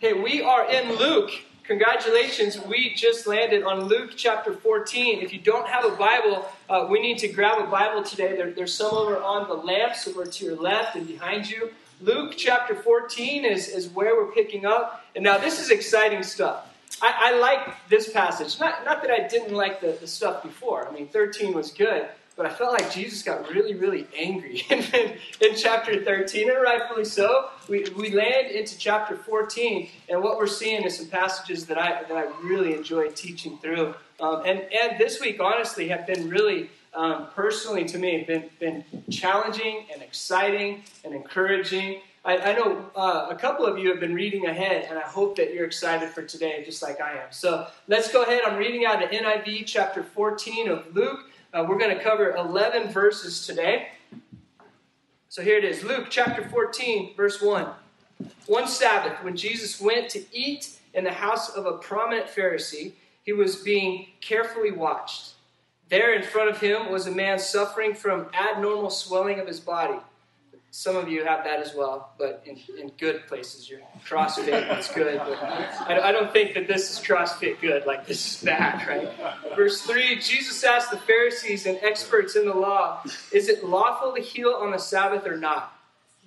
Hey, we are in Luke. Congratulations, we just landed on Luke chapter 14. If you don't have a Bible, uh, we need to grab a Bible today. There, there's some over on the lamps over to your left and behind you. Luke chapter 14 is, is where we're picking up. And now, this is exciting stuff. I, I like this passage. Not, not that I didn't like the, the stuff before. I mean, 13 was good, but I felt like Jesus got really, really angry in, in, chapter 13, and rightfully so. We, we land into chapter 14, and what we're seeing is some passages that I, that I really enjoy teaching through. Um, and, and this week, honestly, have been really, um, personally to me, been, been challenging and exciting and encouraging. I, I know uh, a couple of you have been reading ahead, and I hope that you're excited for today, just like I am. So let's go ahead. I'm reading out of NIV chapter 14 of Luke. Uh, we're going to cover 11 verses today. So here it is Luke chapter 14, verse 1. One Sabbath, when Jesus went to eat in the house of a prominent Pharisee, he was being carefully watched. There in front of him was a man suffering from abnormal swelling of his body. Some of you have that as well, but in, in good places. Your CrossFit, that's good. But I, I don't think that this is CrossFit good. Like, this is bad, right? Verse 3 Jesus asked the Pharisees and experts in the law, Is it lawful to heal on the Sabbath or not?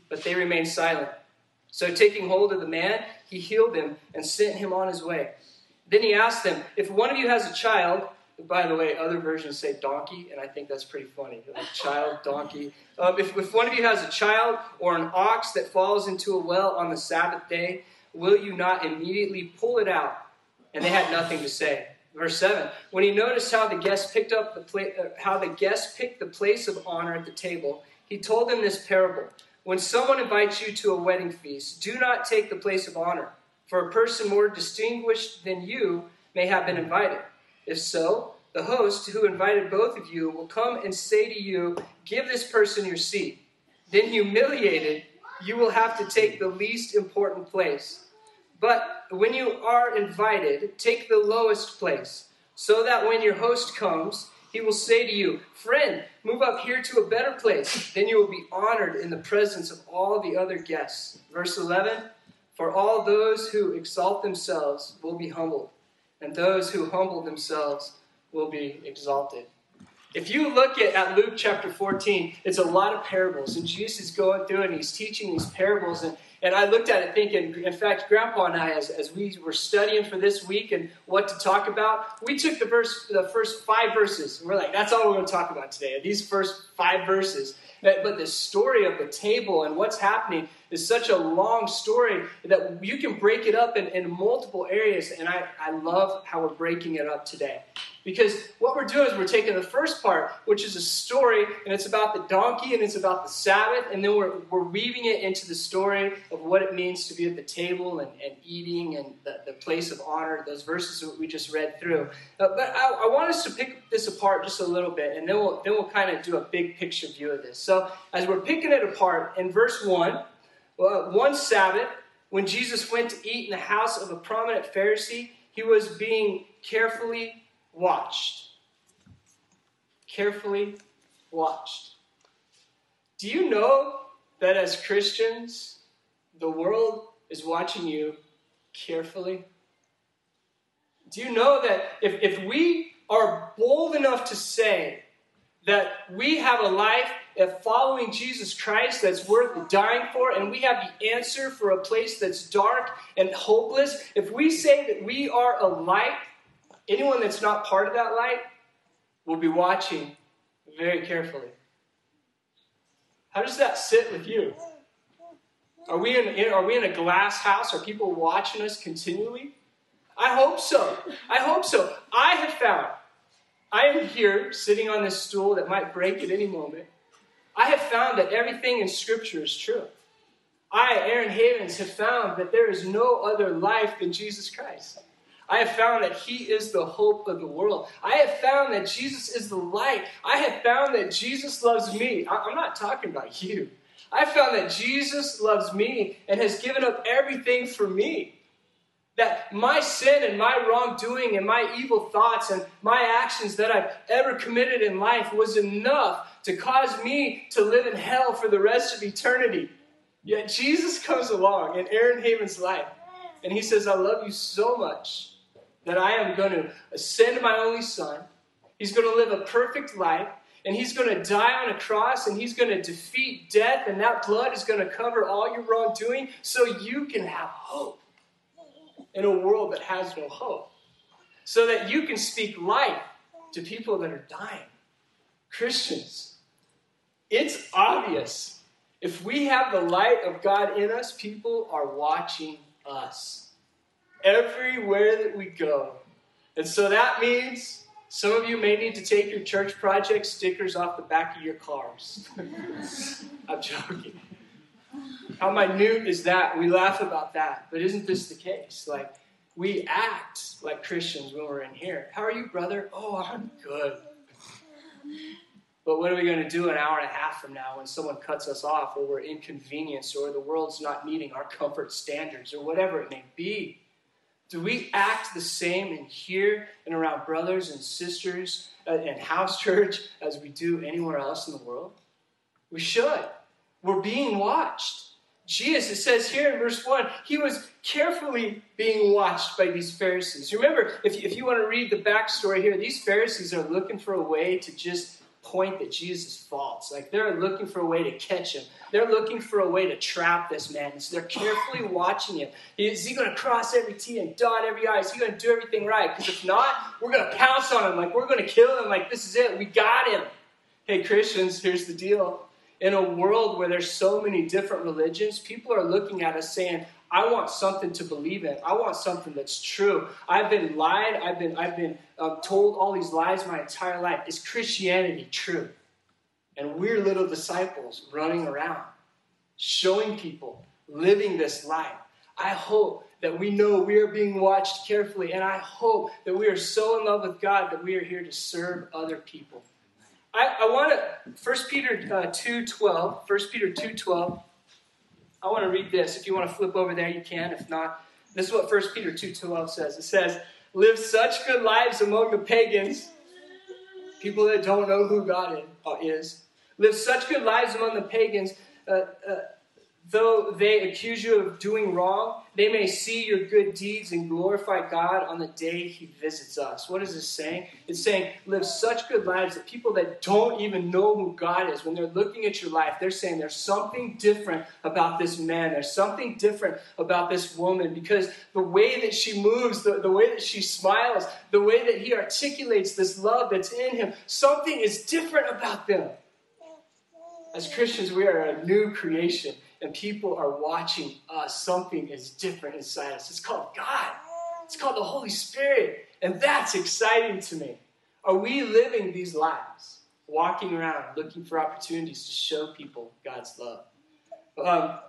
But they remained silent. So, taking hold of the man, he healed him and sent him on his way. Then he asked them, If one of you has a child, by the way, other versions say donkey, and I think that's pretty funny. Like child, donkey. Um, if, if one of you has a child or an ox that falls into a well on the Sabbath day, will you not immediately pull it out? And they had nothing to say. Verse 7 When he noticed how the guests picked up the pla- uh, how the guests picked the place of honor at the table, he told them this parable. When someone invites you to a wedding feast, do not take the place of honor, for a person more distinguished than you may have been invited. If so, the host who invited both of you will come and say to you, Give this person your seat. Then, humiliated, you will have to take the least important place. But when you are invited, take the lowest place, so that when your host comes, he will say to you, Friend, move up here to a better place. Then you will be honored in the presence of all the other guests. Verse 11 For all those who exalt themselves will be humbled and those who humble themselves will be exalted. If you look at, at Luke chapter 14, it's a lot of parables, and Jesus is going through and he's teaching these parables. And, and I looked at it thinking, in fact, Grandpa and I, as, as we were studying for this week and what to talk about, we took the, verse, the first five verses, and we're like, that's all we're going to talk about today, these first five verses. But the story of the table and what's happening is such a long story that you can break it up in, in multiple areas. And I, I love how we're breaking it up today. Because what we're doing is we're taking the first part, which is a story, and it's about the donkey and it's about the Sabbath, and then we're, we're weaving it into the story of what it means to be at the table and, and eating and the, the place of honor, those verses that we just read through. Uh, but I, I, want us to pick this apart just a little bit, and then we'll, then we'll kind of do a big picture view of this. So as we're picking it apart, in verse 1, well, one Sabbath, when Jesus went to eat in the house of a prominent Pharisee, he was being carefully watched. Carefully watched. Do you know that as Christians, the world is watching you carefully? Do you know that if, if we are bold enough to say that we have a life of following Jesus Christ that's worth dying for, and we have the answer for a place that's dark and hopeless, if we say that we are a light anyone that's not part of that light will be watching very carefully. How does that sit with you? Are we in, are we in a glass house? Are people watching us continually? I hope so. I hope so. I have found, I am here sitting on this stool that might break at any moment. I have found that everything in Scripture is true. I, Aaron Havens, have found that there is no other life than Jesus Christ. I have found that He is the hope of the world. I have found that Jesus is the light. I have found that Jesus loves me. I'm not talking about you. I found that Jesus loves me and has given up everything for me. That my sin and my wrongdoing and my evil thoughts and my actions that I've ever committed in life was enough to cause me to live in hell for the rest of eternity. Yet Jesus comes along in Aaron Haven's life And he says, I love you so much that I am going to send my only son. He's going to live a perfect life. And he's going to die on a cross and he's going to defeat death. And that blood is going to cover all your wrongdoing so you can have hope in a world that has no hope. So that you can speak life to people that are dying. Christians, it's obvious. If we have the light of God in us, people are watching us everywhere that we go. And so that means some of you may need to take your church project stickers off the back of your cars. I'm joking. How minute is that? We laugh about that, but isn't this the case? Like, we act like Christians when we're in here. How are you, brother? Oh, I'm good. But what are we going to do an hour and a half from now when someone cuts us off or we're inconvenienced or the world's not meeting our comfort standards or whatever it may be? Do we act the same in here and around brothers and sisters and house church as we do anywhere else in the world? We should. We're being watched. Jesus, it says here in verse 1, he was carefully being watched by these Pharisees. Remember, if you, if you want to read the backstory here, these Pharisees are looking for a way to just point that Jesus false. Like they're looking for a way to catch him. They're looking for a way to trap this man. So they're carefully watching him. Is he going to cross every T and dot every I? Is he going to do everything right? Because if not, we're going to pounce on him. Like we're going to kill him. Like this is it. We got him. Hey, Christians, here's the deal. In a world where there's so many different religions, people are looking at us saying, I want something to believe in. I want something that's true. I've been lied. I've been, I've been uh, told all these lies my entire life. Is Christianity true? And we're little disciples running around, showing people, living this life. I hope that we know we are being watched carefully, and I hope that we are so in love with God that we are here to serve other people. I, I want to, 1 Peter uh, 2.12, 1 Peter 2.12, I want to read this. If you want to flip over there, you can. If not, this is what 1 Peter 2.12 says. It says, Live such good lives among the pagans, people that don't know who God is. Live such good lives among the pagans uh, uh, though they accuse you of doing wrong, they may see your good deeds and glorify God on the day He visits us. What is this saying? It's saying, live such good lives that people that don't even know who God is, when they're looking at your life, they're saying there's something different about this man. There's something different about this woman because the way that she moves, the, the way that she smiles, the way that he articulates this love that's in him, something is different about them. As Christians, we are a new creation and people are watching us, something is different inside us. It's called God, it's called the Holy Spirit. And that's exciting to me. Are we living these lives, walking around looking for opportunities to show people God's love? Um,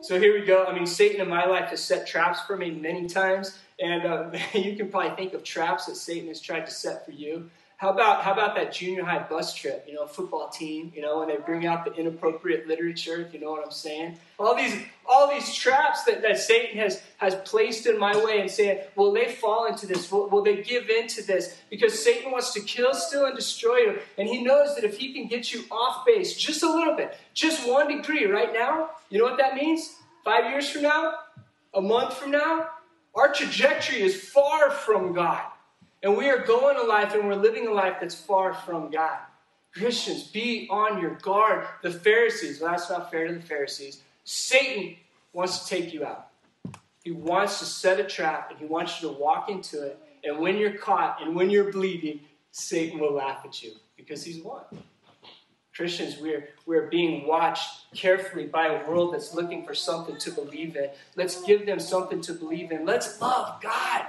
so here we go. I mean, Satan in my life has set traps for me many times, and uh, you can probably think of traps that Satan has tried to set for you. How about how about that junior high bus trip? You know, football team. You know, when they bring out the inappropriate literature. If you know what I'm saying. All these all these traps that, that Satan has has placed in my way and saying, will they fall into this? Will, will they give in to this? Because Satan wants to kill, steal, and destroy you, and he knows that if he can get you off base just a little bit, just one degree right now, you know what that means? Five years from now, a month from now, our trajectory is far from God. And we are going a life and we're living a life that's far from God. Christians, be on your guard. The Pharisees, well, that's not fair to the Pharisees. Satan wants to take you out. He wants to set a trap and he wants you to walk into it. And when you're caught and when you're bleeding, Satan will laugh at you because he's won. Christians, we're, we're being watched carefully by a world that's looking for something to believe in. Let's give them something to believe in. Let's love God.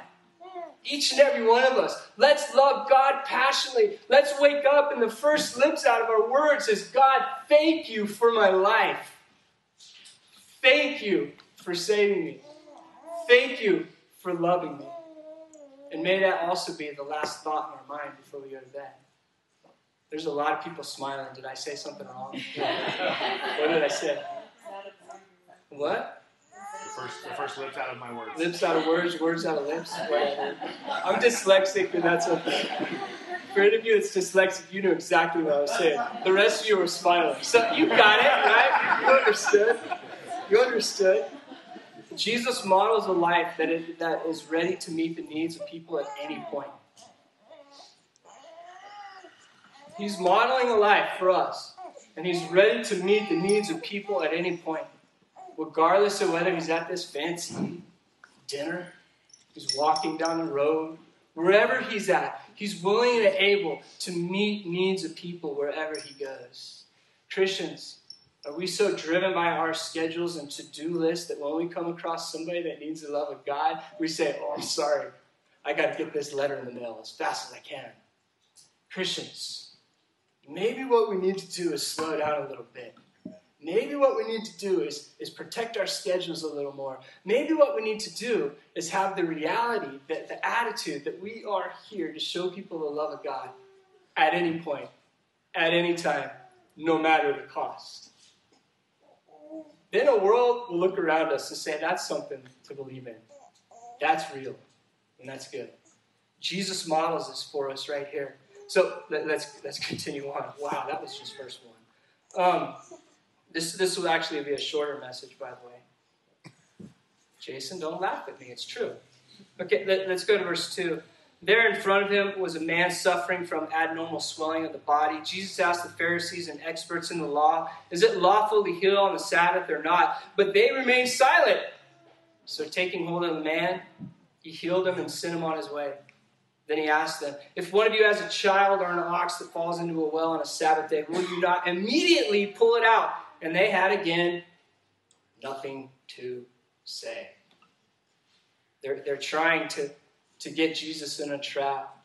Each and every one of us. Let's love God passionately. Let's wake up and the first lips out of our words is God, thank you for my life. Thank you for saving me. Thank you for loving me. And may that also be the last thought in our mind before we go to bed. There's a lot of people smiling. Did I say something wrong? what did I say? What? First, the first lips out of my words. Lips out of words, words out of lips. I'm dyslexic, and that's okay. For any of you that's dyslexic, you know exactly what I was saying. The rest of you were smiling. So you got it, right? You understood. You understood. Jesus models a life that is, that is ready to meet the needs of people at any point. He's modeling a life for us, and he's ready to meet the needs of people at any point, regardless of whether he's at this fancy dinner, he's walking down the road, wherever he's at. He's willing and able to meet needs of people wherever he goes. Christians, are we so driven by our schedules and to do lists that when we come across somebody that needs the love of God, we say, Oh, I'm sorry. I got to get this letter in the mail as fast as I can. Christians, maybe what we need to do is slow down a little bit. Maybe what we need to do is, is protect our schedules a little more. Maybe what we need to do is have the reality, that the attitude that we are here to show people the love of God at any point, at any time, no matter the cost. Then a world will look around us and say, that's something to believe in. That's real. And that's good. Jesus models this for us right here. So let's, let's continue on. Wow, that was just verse 1. Um, this, this will actually be a shorter message, by the way. Jason, don't laugh at me. It's true. Okay, let, let's go to verse 2. There in front of him was a man suffering from abnormal swelling of the body. Jesus asked the Pharisees and experts in the law, Is it lawful to heal on the Sabbath or not? But they remained silent. So, taking hold of the man, he healed him and sent him on his way. Then he asked them, If one of you has a child or an ox that falls into a well on a Sabbath day, will you not immediately pull it out? And they had again nothing to say. They're, they're trying to to get Jesus in a trap.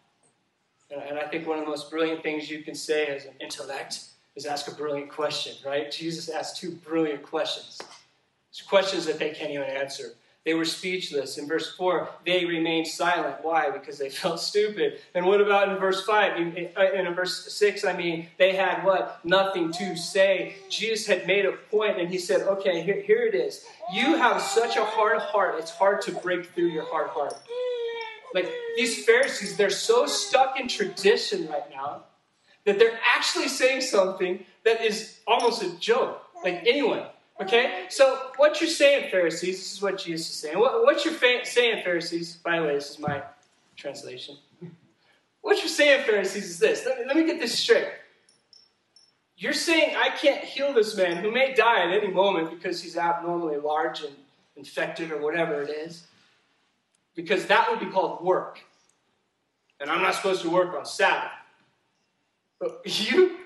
And I think one of the most brilliant things you can say as an intellect is ask a brilliant question, right? Jesus asked two brilliant questions. It's questions that they can't even answer. They were speechless. In verse 4, they remained silent. Why? Because they felt stupid. And what about in verse 5? In, uh, in verse 6, I mean, they had what? Nothing to say. Jesus had made a point and he said, okay, here, here it is. You have such a hard heart, it's hard to break through your hard heart. Like these Pharisees, they're so stuck in tradition right now that they're actually saying something that is almost a joke. Like anyone. Okay? So what you're saying, Pharisees, this is what Jesus is saying. What, what you're fa- saying, Pharisees, by the way, this is my translation. What you're saying, Pharisees, is this. Let me, let me get this straight. You're saying I can't heal this man who may die at any moment because he's abnormally large and infected or whatever it is because that would be called work. And I'm not supposed to work on Sabbath. But you,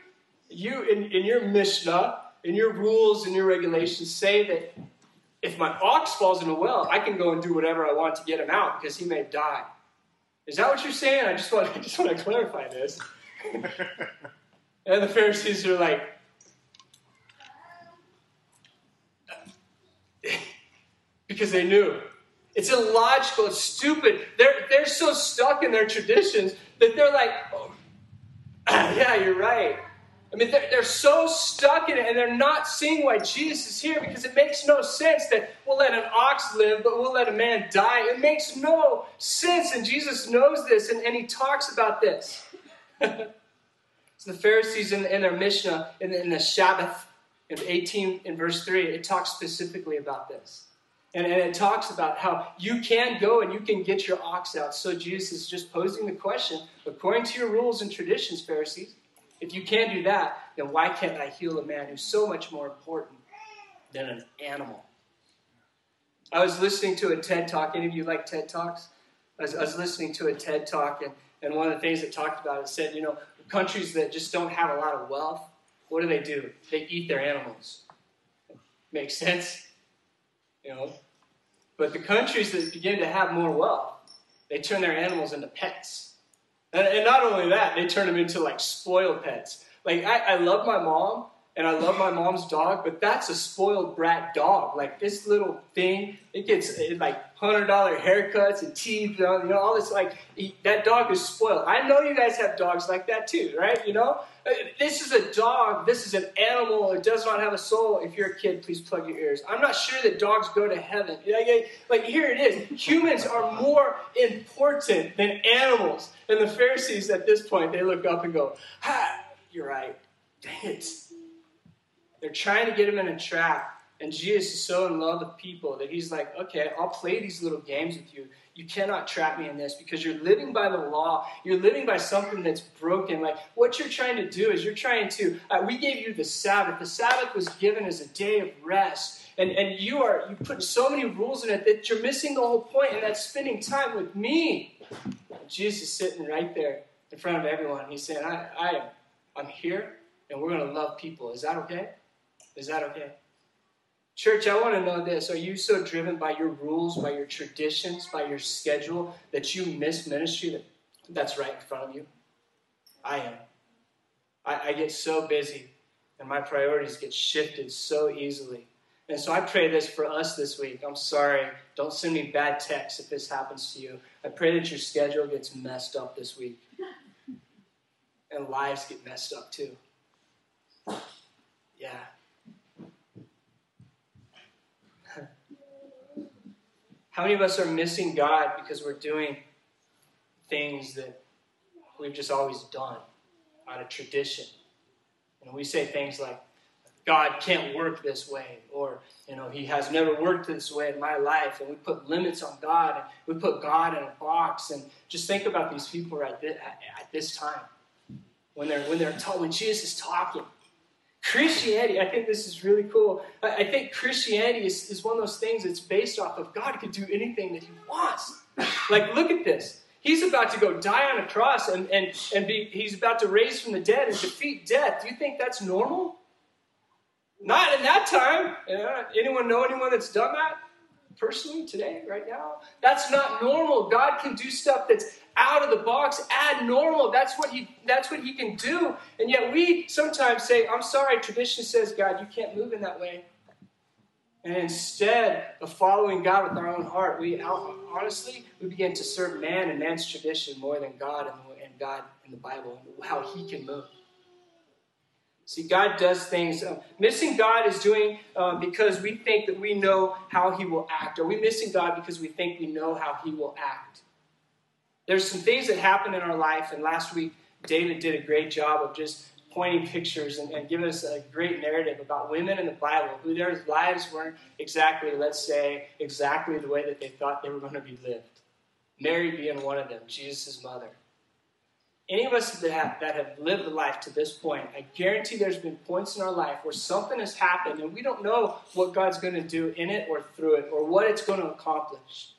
you in, in your Mishnah, in your rules and your regulations, say that if my ox falls in a well, I can go and do whatever I want to get him out because he may die. Is that what you're saying? I just want, I just want to clarify this. and the Pharisees are like, because they knew it's illogical. It's stupid. They're, they're so stuck in their traditions that they're like, oh, yeah, you're right. I mean, they're, they're so stuck in it and they're not seeing why Jesus is here because it makes no sense that we'll let an ox live, but we'll let a man die. It makes no sense. And Jesus knows this and, and he talks about this. so the Pharisees in, in their Mishnah, in, in the Shabbat, in 18, in verse 3, it talks specifically about this. And, and it talks about how you can go and you can get your ox out. So Jesus is just posing the question according to your rules and traditions, Pharisees, if you can't do that, then why can't I heal a man who's so much more important than an animal? I was listening to a TED talk. Any of you like TED talks? I was, I was listening to a TED talk, and, and one of the things it talked about it said, you know, countries that just don't have a lot of wealth, what do they do? They eat their animals. Makes sense? You know, but the countries that begin to have more wealth, they turn their animals into pets. And, and not only that, they turn them into like spoiled pets. Like I, I love my mom, and I love my mom's dog, but that's a spoiled brat dog. Like this little thing, it gets it, like hundred dollar haircuts and teeth, you know, all this. Like he, that dog is spoiled. I know you guys have dogs like that too, right? You know, this is a dog. This is an animal. It does not have a soul. If you're a kid, please plug your ears. I'm not sure that dogs go to heaven. Like, like here it is. Humans are more important than animals. And the Pharisees at this point, they look up and go, "Ha, you're right. Dang it." They're trying to get him in a trap. And Jesus is so in love with people that he's like, okay, I'll play these little games with you. You cannot trap me in this because you're living by the law. You're living by something that's broken. Like what you're trying to do is you're trying to, uh, we gave you the Sabbath. The Sabbath was given as a day of rest. And, and you are, you put so many rules in it that you're missing the whole point, and that's spending time with me. And Jesus is sitting right there in front of everyone. He's saying, I, I am, I'm here, and we're going to love people. Is that okay? Is that okay? Church, I want to know this. Are you so driven by your rules, by your traditions, by your schedule that you miss ministry that, that's right in front of you? I am. I, I get so busy and my priorities get shifted so easily. And so I pray this for us this week. I'm sorry. Don't send me bad texts if this happens to you. I pray that your schedule gets messed up this week. And lives get messed up too. Yeah. How many of us are missing God because we're doing things that we've just always done out of tradition? And we say things like, God can't work this way, or you know, He has never worked this way in my life, and we put limits on God, and we put God in a box, and just think about these people right at, this time when they're when they're taught when Jesus is talking. Christianity, I think this is really cool. I, think Christianity is, is one of those things that's based off of God could do anything that He wants. Like, look at this. He's about to go die on a cross and, and, and be, he's about to raise from the dead and defeat death. Do you think that's normal? Not in that time. Uh, anyone know anyone that's done that personally today, right now? That's not normal. God can do stuff that's out of the box, abnormal. That's what he that's what he can do. And yet we sometimes say, I'm sorry, tradition says, God, you can't move in that way. And instead of following God with our own heart, we honestly we begin to serve man and man's tradition more than God and, and God in the Bible and how He can move. See, God does things. Uh, missing God is doing uh, because we think that we know how He will act. Are we missing God because we think we know how He will act? There's some things that happen in our life, and last week David did a great job of just pointing pictures and, and giving us a great narrative about women in the Bible who their lives weren't exactly, let's say, exactly the way that they thought they were going to be lived. Mary being one of them, Jesus' mother any of us that have, that have lived a life to this point, I guarantee there's been points in our life where something has happened and we don't know what God's going to do in it or through it or what it's going to accomplish.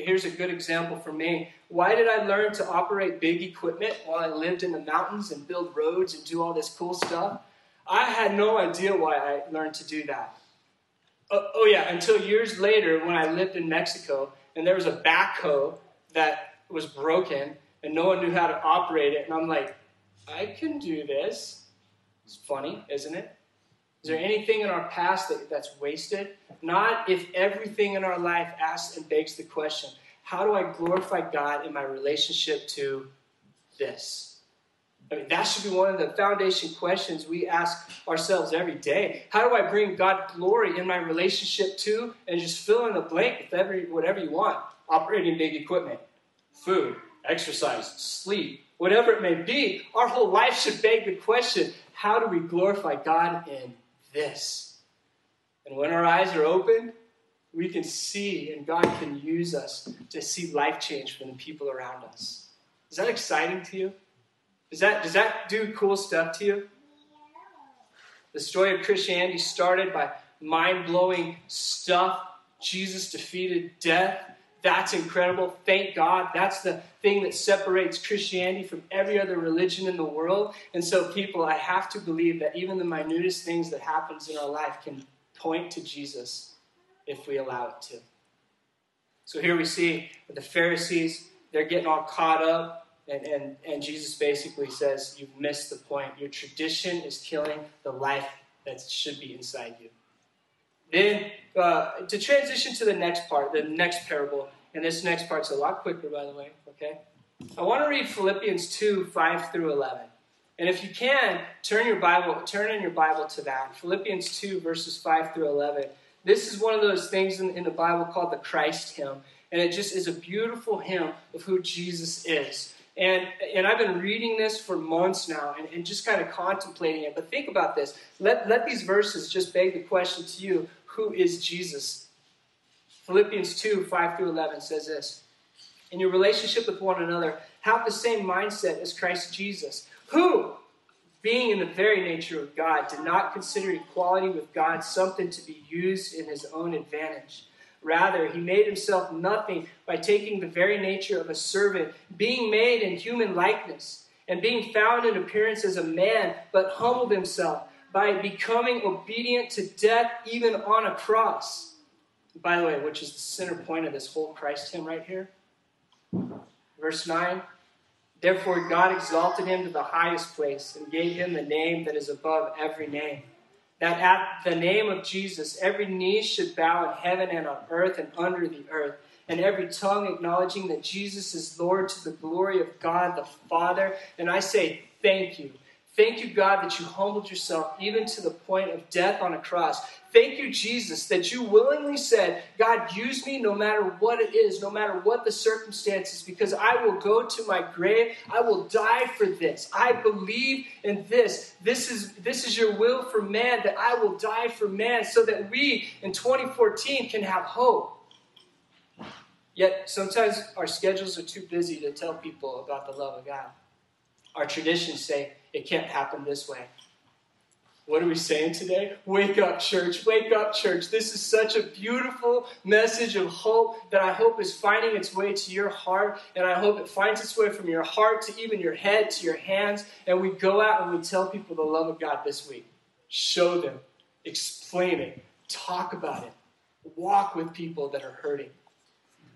Here's a good example for me. Why did I learn to operate big equipment while I lived in the mountains and build roads and do all this cool stuff? I had no idea why I learned to do that. Oh, oh yeah, until years later when I lived in Mexico and there was a backhoe that was broken and no one knew how to operate it. And I'm like, I can do this. It's funny, isn't it? Is there anything in our past that, that's wasted? Not if everything in our life asks and begs the question how do I glorify God in my relationship to this? I mean, that should be one of the foundation questions we ask ourselves every day. How do I bring God glory in my relationship to, and just fill in the blank with every, whatever you want? Operating big equipment, food, exercise, sleep, whatever it may be, our whole life should beg the question how do we glorify God in this? And when our eyes are open, we can see and God can use us to see life change from the people around us. Is that exciting to you? Does that, does that do cool stuff to you? The story of Christianity started by mind blowing stuff. Jesus defeated death that's incredible. Thank God. That's the thing that separates Christianity from every other religion in the world. And so, people, I have to believe that even the minutest things that happens in our life can point to Jesus if we allow it to. So here we see the Pharisees, they're getting all caught up, and, and, and Jesus basically says, You've missed the point. Your tradition is killing the life that should be inside you. Then, uh, to transition to the next part, the next parable, and this next part's a lot quicker, by the way, okay? I want to read Philippians 2 5 through 11. And if you can, turn your Bible, turn in your Bible to that. Philippians 2, verses 5 through 11. This is one of those things in, in the Bible called the Christ hymn. And it just is a beautiful hymn of who Jesus is. And, and I've been reading this for months now and, and just kind of contemplating it. But think about this. Let, let these verses just beg the question to you who is Jesus. Philippians 2 5 through 11 says this In your relationship with one another, have the same mindset as Christ Jesus, who, being in the very nature of God, did not consider equality with God something to be used in his own advantage. Rather, he made himself nothing by taking the very nature of a servant, being made in human likeness, and being found in appearance as a man, but humbled himself by becoming obedient to death, even on a cross. By the way, which is the center point of this whole Christ hymn right here. Verse 9 Therefore, God exalted him to the highest place and gave him the name that is above every name. That at the name of Jesus, every knee should bow in heaven and on earth and under the earth, and every tongue acknowledging that Jesus is Lord to the glory of God the Father. And I say, Thank you. Thank you, God, that you humbled yourself even to the point of death on a cross. Thank you, Jesus, that you willingly said, God, use me no matter what it is, no matter what the circumstances, because I will go to my grave. I will die for this. I believe in this. This is, this is your will for man, that I will die for man, so that we in 2014 can have hope. Yet sometimes our schedules are too busy to tell people about the love of God. Our traditions say it can't happen this way. What are we saying today? Wake up, church. Wake up, church. This is such a beautiful message of hope that I hope is finding its way to your heart. And I hope it finds its way from your heart to even your head to your hands. And we go out and we tell people the love of God this week. Show them, explain it, talk about it, walk with people that are hurting.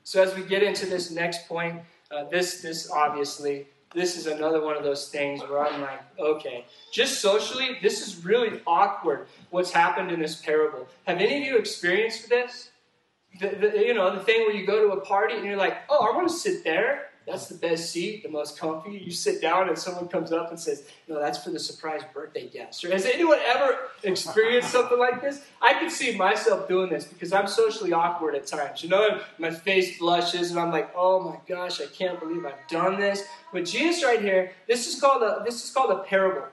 So as we get into this next point, uh, this, this obviously this is another one of those things where I'm like, okay, just socially, this is really awkward what's happened in this parable. Have any of you experienced this? The, the, you know, the thing where you go to a party and you're like, oh, I want to sit there. That's the best seat, the most comfy. You sit down and someone comes up and says, No, that's for the surprise birthday guest. Or has anyone ever experienced something like this? I could see myself doing this because I'm socially awkward at times. You know, my face blushes and I'm like, Oh my gosh, I can't believe I've done this. But Jesus right here, this is called a this is called a parable.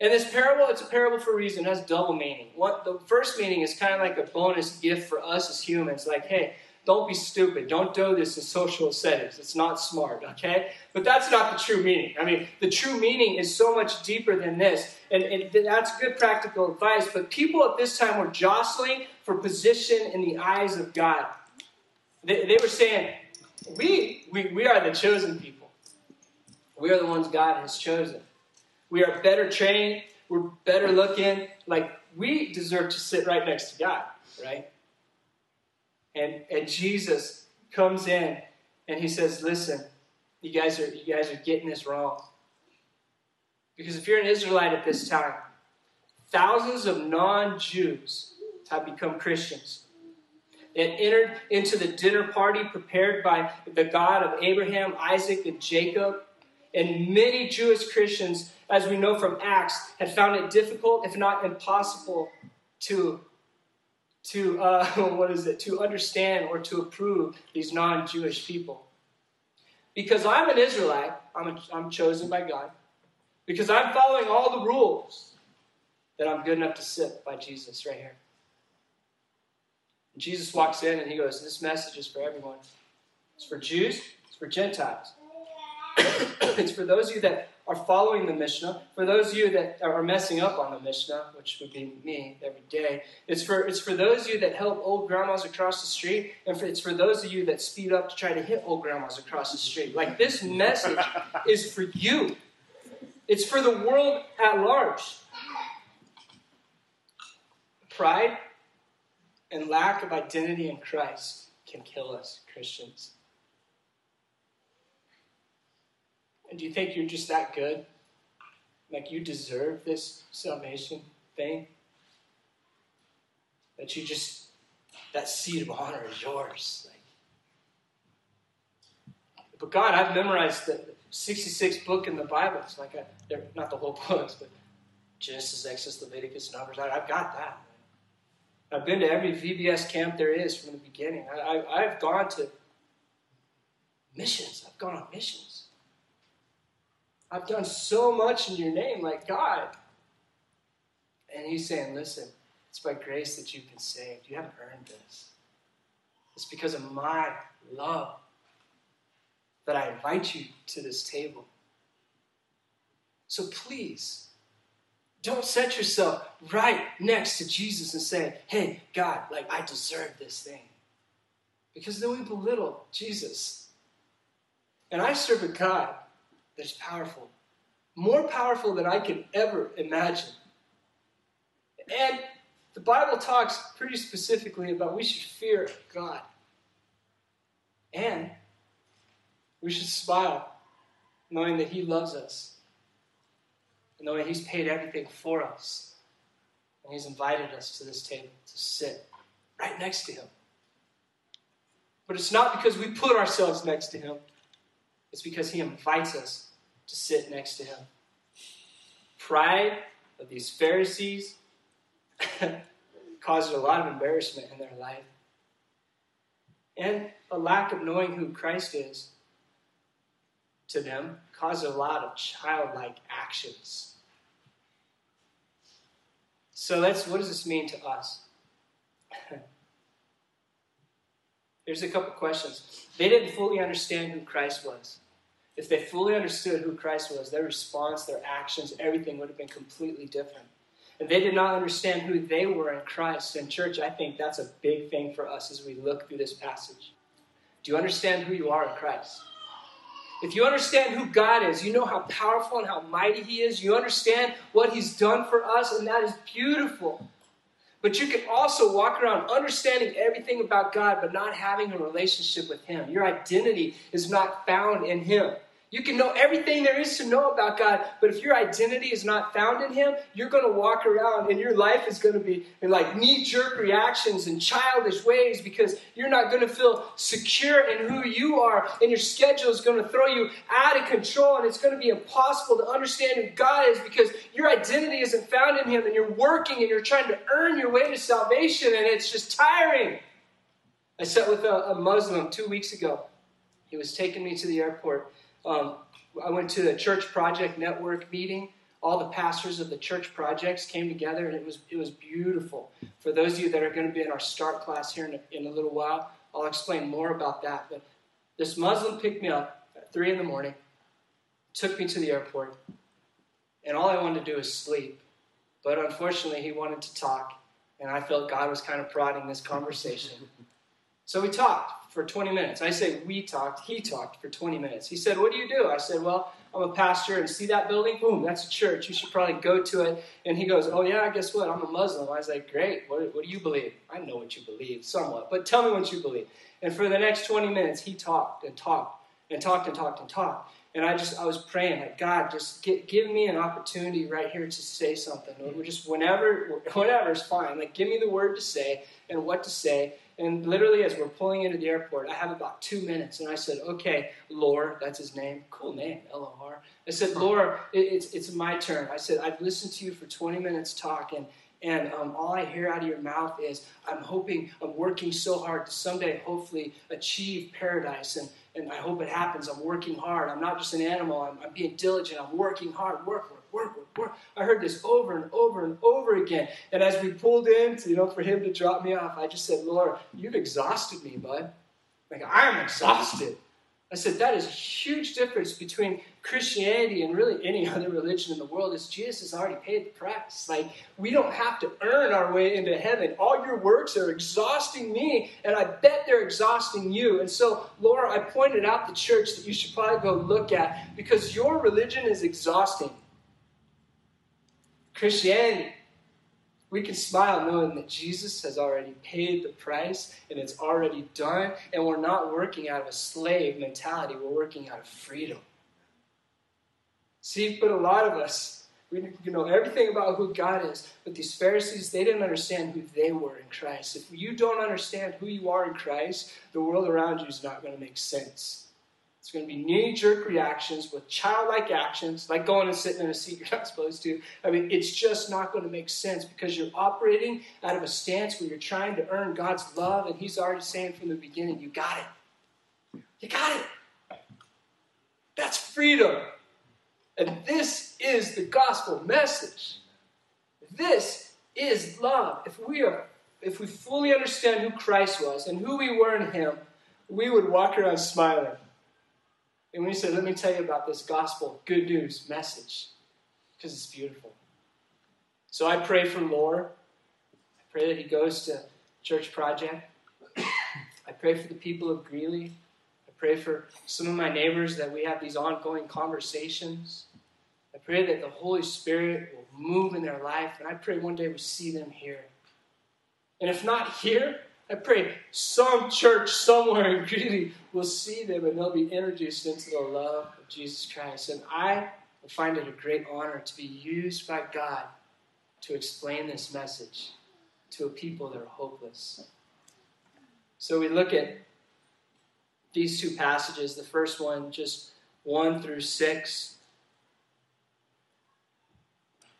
And this parable, it's a parable for a reason. It has double meaning. What the first meaning is kind of like a bonus gift for us as humans. Like, hey, don't be stupid. Don't do this in social settings. It's not smart, okay? But that's not the true meaning. I mean, the true meaning is so much deeper than this. And, and that's good practical advice. But people at this time were jostling for position in the eyes of God. They, they were saying, we, we, we are the chosen people. We are the ones God has chosen. We are better trained. We're better looking. Like, we deserve to sit right next to God, right? And, and Jesus comes in and he says, Listen, you guys are you guys are getting this wrong. Because if you're an Israelite at this time, thousands of non-Jews have become Christians and entered into the dinner party prepared by the God of Abraham, Isaac, and Jacob. And many Jewish Christians, as we know from Acts, had found it difficult, if not impossible, to to uh, what is it to understand or to approve these non-jewish people. Because i'm an israelite I'm, a, I'm chosen by god. Because i'm following all the rules that i'm good enough to sit by jesus right here. And jesus walks in and he goes this message is for everyone. It's for jews it's for gentiles it's for those of you that are following the Mishnah. For those of you that are messing up on the Mishnah, which would be me every day, it's for, it's for those of you that help old grandmas across the street, and for, it's for those of you that speed up to try to hit old grandmas across the street. Like this message is for you, it's for the world at large. Pride and lack of identity in Christ can kill us, Christians. And do you think you're just that good? Like you deserve this salvation thing? That you just, that seat of honor is yours. Like, but God, I've memorized the 66 book in the Bible. It's like, a, they're not the whole books, but Genesis, Exodus, Leviticus, and Numbers. I, have got that. I've been to every VBS camp there is from the beginning. I, I, I've gone to missions. I've gone on missions. I've done so much in your name, like God. And he's saying, listen, It's by grace that you've been saved. You haven't earned this. It's because of my love that I invite you to this table. So please, don't set yourself right next to Jesus and say, hey, God, like I deserve this thing. Because then we belittle Jesus. And I serve a God that's powerful, more powerful than I can ever imagine. And the Bible talks pretty specifically about we should fear God. And we should smile knowing that He loves us, and knowing He's paid everything for us, and He's invited us to this table to sit right next to Him. But it's not because we put ourselves next to Him, it's because He invites us to sit next to Him. Pride of these Pharisees caused a lot of embarrassment in their life. And a lack of knowing who Christ is to them caused a lot of childlike actions. So what does this mean to us? Here's a couple questions. They didn't fully understand who Christ was. If they fully understood who Christ was, their response, their actions, everything would have been completely different. And they did not understand who they were in Christ. And, church, I think that's a big thing for us as we look through this passage. Do you understand who you are in Christ? If you understand who God is, you know how powerful and how mighty He is. You understand what He's done for us, and that is beautiful. But you can also walk around understanding everything about God, but not having a relationship with Him. Your identity is not found in Him. You can know everything there is to know about God, but if your identity is not found in Him, you're going to walk around and your life is going to be in like knee jerk reactions and childish ways because you're not going to feel secure in who you are, and your schedule is going to throw you out of control, and it's going to be impossible to understand who God is because your identity isn't found in Him, and you're working and you're trying to earn your way to salvation, and it's just tiring. I sat with a, a Muslim two weeks ago. He was taking me to the airport um, I went to a church project network meeting. All the pastors of the church projects came together, and it was it was beautiful. For those of you that are going to be in our start class here in a, in a little while, I'll explain more about that. But this Muslim picked me up at three in the morning, took me to the airport, and all I wanted to do was sleep. But unfortunately, he wanted to talk, and I felt God was kind of prodding this conversation. So we talked for 20 minutes. I say we talked, he talked for 20 minutes. He said, What do you do? I said, Well, I'm a pastor and see that building? Boom, that's a church. You should probably go to it. And he goes, Oh, yeah, guess what? I'm a Muslim. I was like, Great. What, what do you believe? I know what you believe, somewhat, but tell me what you believe. And for the next 20 minutes, he talked and talked and talked and talked and talked. And I just, I was praying, like, God, just get, give me an opportunity right here to say something. Or just whenever, whatever is fine. Like, give me the word to say and what to say. And literally, as we're pulling into the airport, I have about two minutes. And I said, okay, Lor, that's his name. Cool name, L O R. I said, Lor, it's, it's my turn. I said, I've listened to you for 20 minutes talking. And um, all I hear out of your mouth is, I'm hoping, I'm working so hard to someday hopefully achieve paradise. And, and I hope it happens. I'm working hard. I'm not just an animal. I'm, I'm being diligent. I'm working hard. Work, I heard this over and over and over again. And as we pulled in, to, you know, for him to drop me off, I just said, Lord, you've exhausted me, bud. Like, I'm exhausted. I said, that is a huge difference between Christianity and really any other religion in the world is Jesus has already paid the price. Like, we don't have to earn our way into heaven. All your works are exhausting me, and I bet they're exhausting you. And so, Laura, I pointed out the church that you should probably go look at because your religion is exhausting. Christianity we can smile knowing that Jesus has already paid the price and it's already done, and we're not working out of a slave mentality, we're working out of freedom. See, but a lot of us, we know everything about who God is, but these Pharisees, they didn't understand who they were in Christ. If you don't understand who you are in Christ, the world around you is not going to make sense. It's going to be knee jerk reactions with childlike actions, like going and sitting in a seat you're not supposed to. I mean, it's just not going to make sense because you're operating out of a stance where you're trying to earn God's love, and He's already saying from the beginning, You got it. You got it. That's freedom. And this is the gospel message. This is love. If we are if we fully understand who Christ was and who we were in him, we would walk around smiling. And when we said, let me tell you about this gospel, good news message, because it's beautiful. So I pray for Lor. I pray that he goes to Church Project. I pray for the people of Greeley. I pray for some of my neighbors that we have these ongoing conversations. I pray that the Holy Spirit will move in their life, and I pray one day we see them here. And if not here, I pray some church somewhere in Greeley will see them and they'll be introduced into the love of Jesus Christ. And I will find it a great honor to be used by God to explain this message to a people that are hopeless. So we look at these two passages. The first one, just 1 through 6.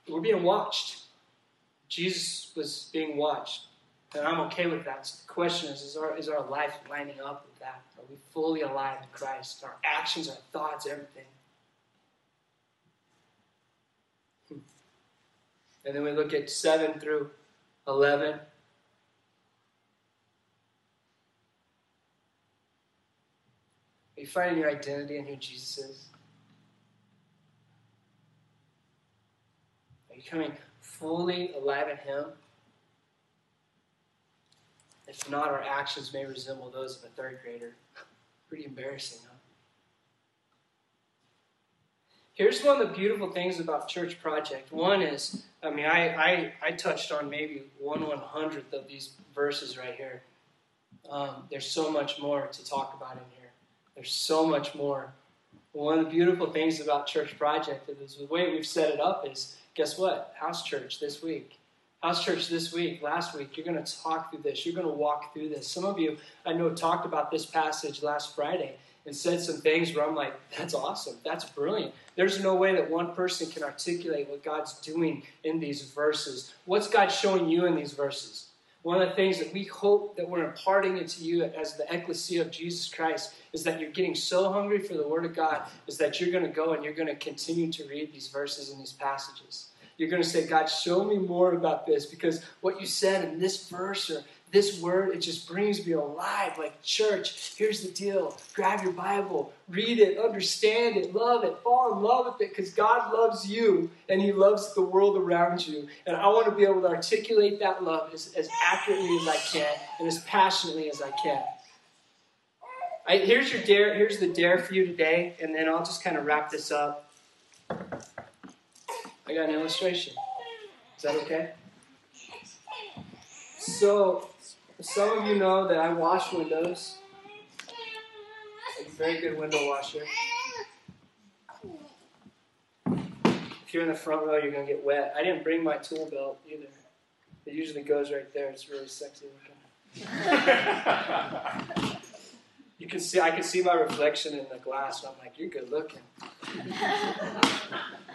We're being watched. Jesus was being watched. And I'm okay with that. So the question is, is our, is our life lining up with that? Are we fully alive to Christ? Our actions, our thoughts, everything. Hmm. And then we look at 7 through 11. Are you finding your identity in who Jesus is? Are you coming fully alive in Him? If not, our actions may resemble those of a third grader. Pretty embarrassing, huh? Here's one of the beautiful things about Church Project. One is, I mean, I, I, I touched on maybe one one hundredth of these verses right here. Um, there's so much more to talk about in here. There's so much more. One of the beautiful things about Church Project is the way we've set it up is, guess what? House church this week. House Church this week, last week, you're going to talk through this. You're going to walk through this. Some of you, I know, talked about this passage last Friday and said some things where I'm like, that's awesome. That's brilliant. There's no way that one person can articulate what God's doing in these verses. What's God showing you in these verses? One of the things that we hope that we're imparting into you as the ecclesia of Jesus Christ is that you're getting so hungry for the Word of God, is that you're going to go and you're going to continue to read these verses and these passages. You're going to say, God, show me more about this because what you said in this verse or this word, it just brings me alive. Like, church, here's the deal grab your Bible, read it, understand it, love it, fall in love with it because God loves you and He loves the world around you. And I want to be able to articulate that love as, as accurately as I can and as passionately as I can. I, here's your dare. Here's the dare for you today, and then I'll just kind of wrap this up. I got an illustration. Is that okay? So, some of you know that I wash windows. I'm a very good window washer. If you're in the front row, you're going to get wet. I didn't bring my tool belt either. It usually goes right there. It's really sexy looking. you can see, I can see my reflection in the glass. So I'm like, you're good looking.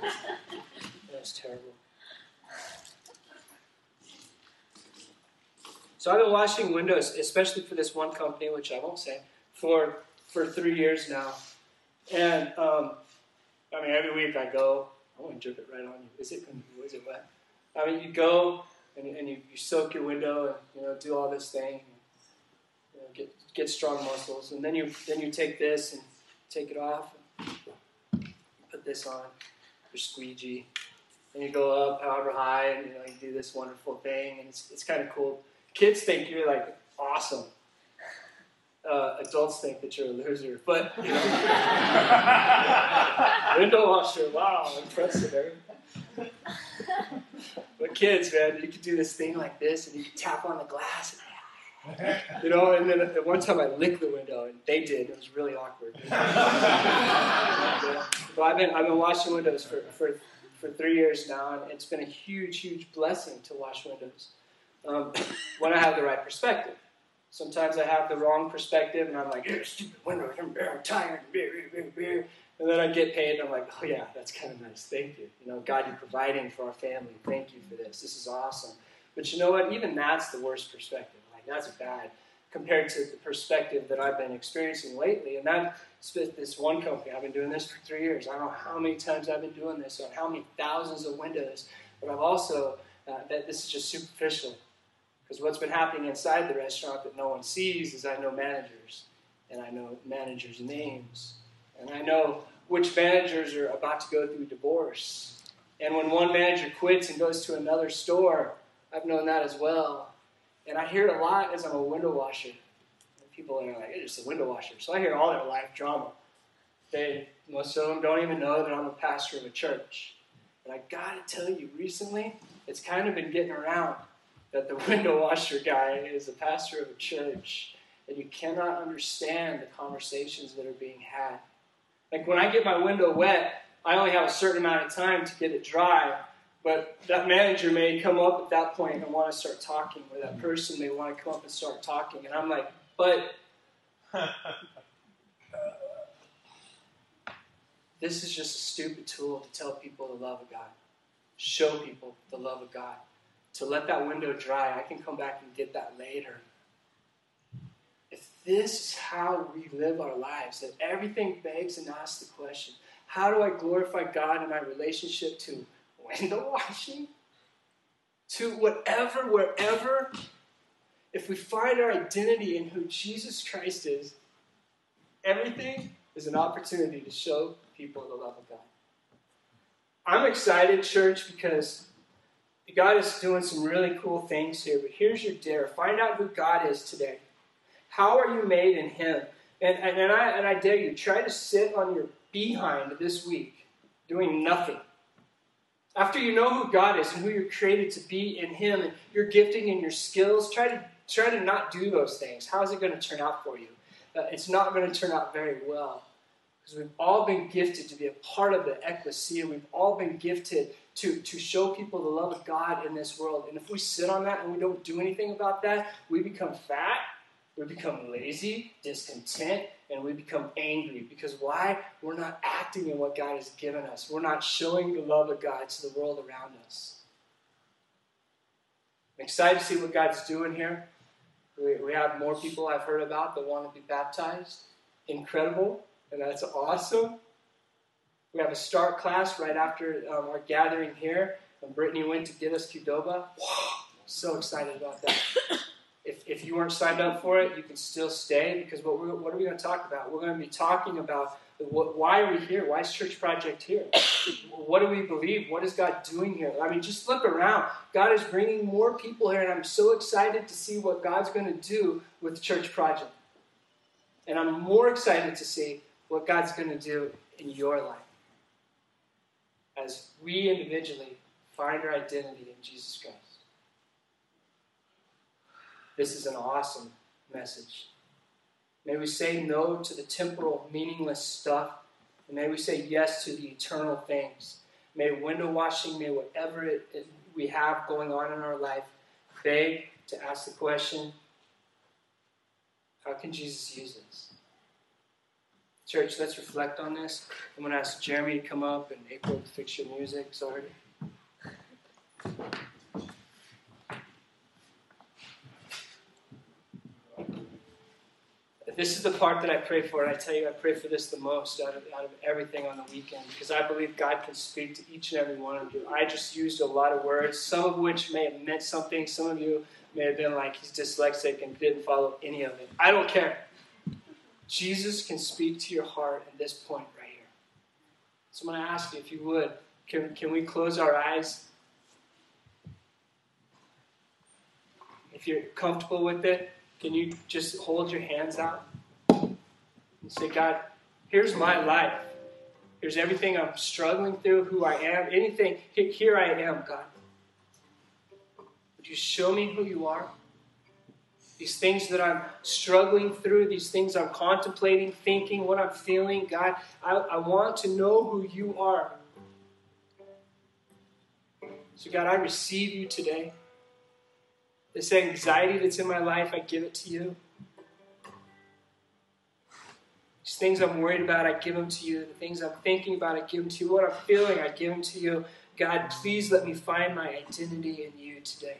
That's terrible. So I've been washing windows, especially for this one company, which I won't say, for for three years now. And um, I mean, every week I go. I want to drip it right on you. Is it is it wet? I mean, you go and, and you, you soak your window and you know do all this thing, and, you know, get get strong muscles, and then you then you take this and take it off, and put this on your squeegee, and you go up however high, and you know you do this wonderful thing, and it's it's kind of cool. Kids think you're like awesome. Uh, adults think that you're a loser, but you know, window washer, wow, impressive. but kids, man, you can do this thing like this, and you can tap on the glass. you know, and then at one time I licked the window, and they did. It was really awkward. but I've been I've been washing windows for, for for three years now, and it's been a huge, huge blessing to wash windows um, when I have the right perspective. Sometimes I have the wrong perspective, and I'm like, stupid window, I'm tired, and then I get paid, and I'm like, oh yeah, that's kind of nice, thank you. You know, God, you're providing for our family, thank you for this, this is awesome. But you know what? Even that's the worst perspective. That's bad compared to the perspective that I've been experiencing lately. And that's with this one company. I've been doing this for three years. I don't know how many times I've been doing this on how many thousands of windows, but I've also uh, that this is just superficial. Because what's been happening inside the restaurant that no one sees is I know managers, and I know managers' names, and I know which managers are about to go through divorce. And when one manager quits and goes to another store, I've known that as well. And I hear it a lot as I'm a window washer. People are like, it's just a window washer. So I hear all their life drama. They, most of them don't even know that I'm a pastor of a church. And I gotta tell you, recently, it's kind of been getting around that the window washer guy is a pastor of a church. And you cannot understand the conversations that are being had. Like when I get my window wet, I only have a certain amount of time to get it dry. But that manager may come up at that point and want to start talking, or that person may want to come up and start talking. And I'm like, but this is just a stupid tool to tell people the love of God, show people the love of God, to let that window dry. I can come back and get that later. If this is how we live our lives, that everything begs and asks the question, how do I glorify God in my relationship to window washing? To whatever, wherever, if we find our identity in who Jesus Christ is, everything is an opportunity to show people the love of God. I'm excited, church, because God is doing some really cool things here. But here's your dare find out who God is today. How are you made in Him? And, and, and, I, and I dare you, try to sit on your behind this week doing nothing. After you know who God is and who you're created to be in Him and your gifting and your skills, try to, try to not do those things. How is it going to turn out for you? Uh, it's not going to turn out very well. Because we've all been gifted to be a part of the ecclesia. We've all been gifted to, to show people the love of God in this world. And if we sit on that and we don't do anything about that, we become fat we become lazy, discontent, and we become angry. Because why? We're not acting in what God has given us. We're not showing the love of God to the world around us. I'm excited to see what God's doing here. We, we have more people I've heard about that want to be baptized. Incredible, and that's awesome. We have a start class right after um, our gathering here, and Brittany went to get us Qdoba. So excited about that. If, you weren't signed up for it, you can still stay because what, what are we going to talk about? We're going to be talking about what, why are we here? Why is Church Project here? what do we believe? What is God doing here? I mean, just look around. God is bringing more people here, and I'm so excited to see what God's going to do with Church Project. And I'm more excited to see what God's going to do in your life as we individually find our identity in Jesus Christ. This is an awesome message. May we say no to the temporal, meaningless stuff, and may we say yes to the eternal things. May window washing, may whatever it, it, we have going on in our life, beg to ask the question how can Jesus use this? Church, let's reflect on this. I'm going to ask Jeremy to come up and April to fix your music. Sorry. This is the part that I pray for, and I tell you, I pray for this the most out of, out of everything on the weekend because I believe God can speak to each and every one of you. I just used a lot of words, some of which may have meant something. Some of you may have been like, he's dyslexic and didn't follow any of it. I don't care. Jesus can speak to your heart at this point right here. So I'm going to ask you, if you would, can, can we close our eyes? If you're comfortable with it, can you just hold your hands out say, God, here's my life. Here's everything I'm struggling through, who I am, anything. Here I am, God. Would you show me who you are? These things that I'm struggling through, these things I'm contemplating, thinking, what I'm feeling, God, I, I want to know who you are. So, God, I receive you today. This anxiety that's in my life, I give it to you. These things I'm worried about, I give them to you. The things I'm thinking about, I give them to you. What I'm feeling, I give them to you. God, please let me find my identity in you today.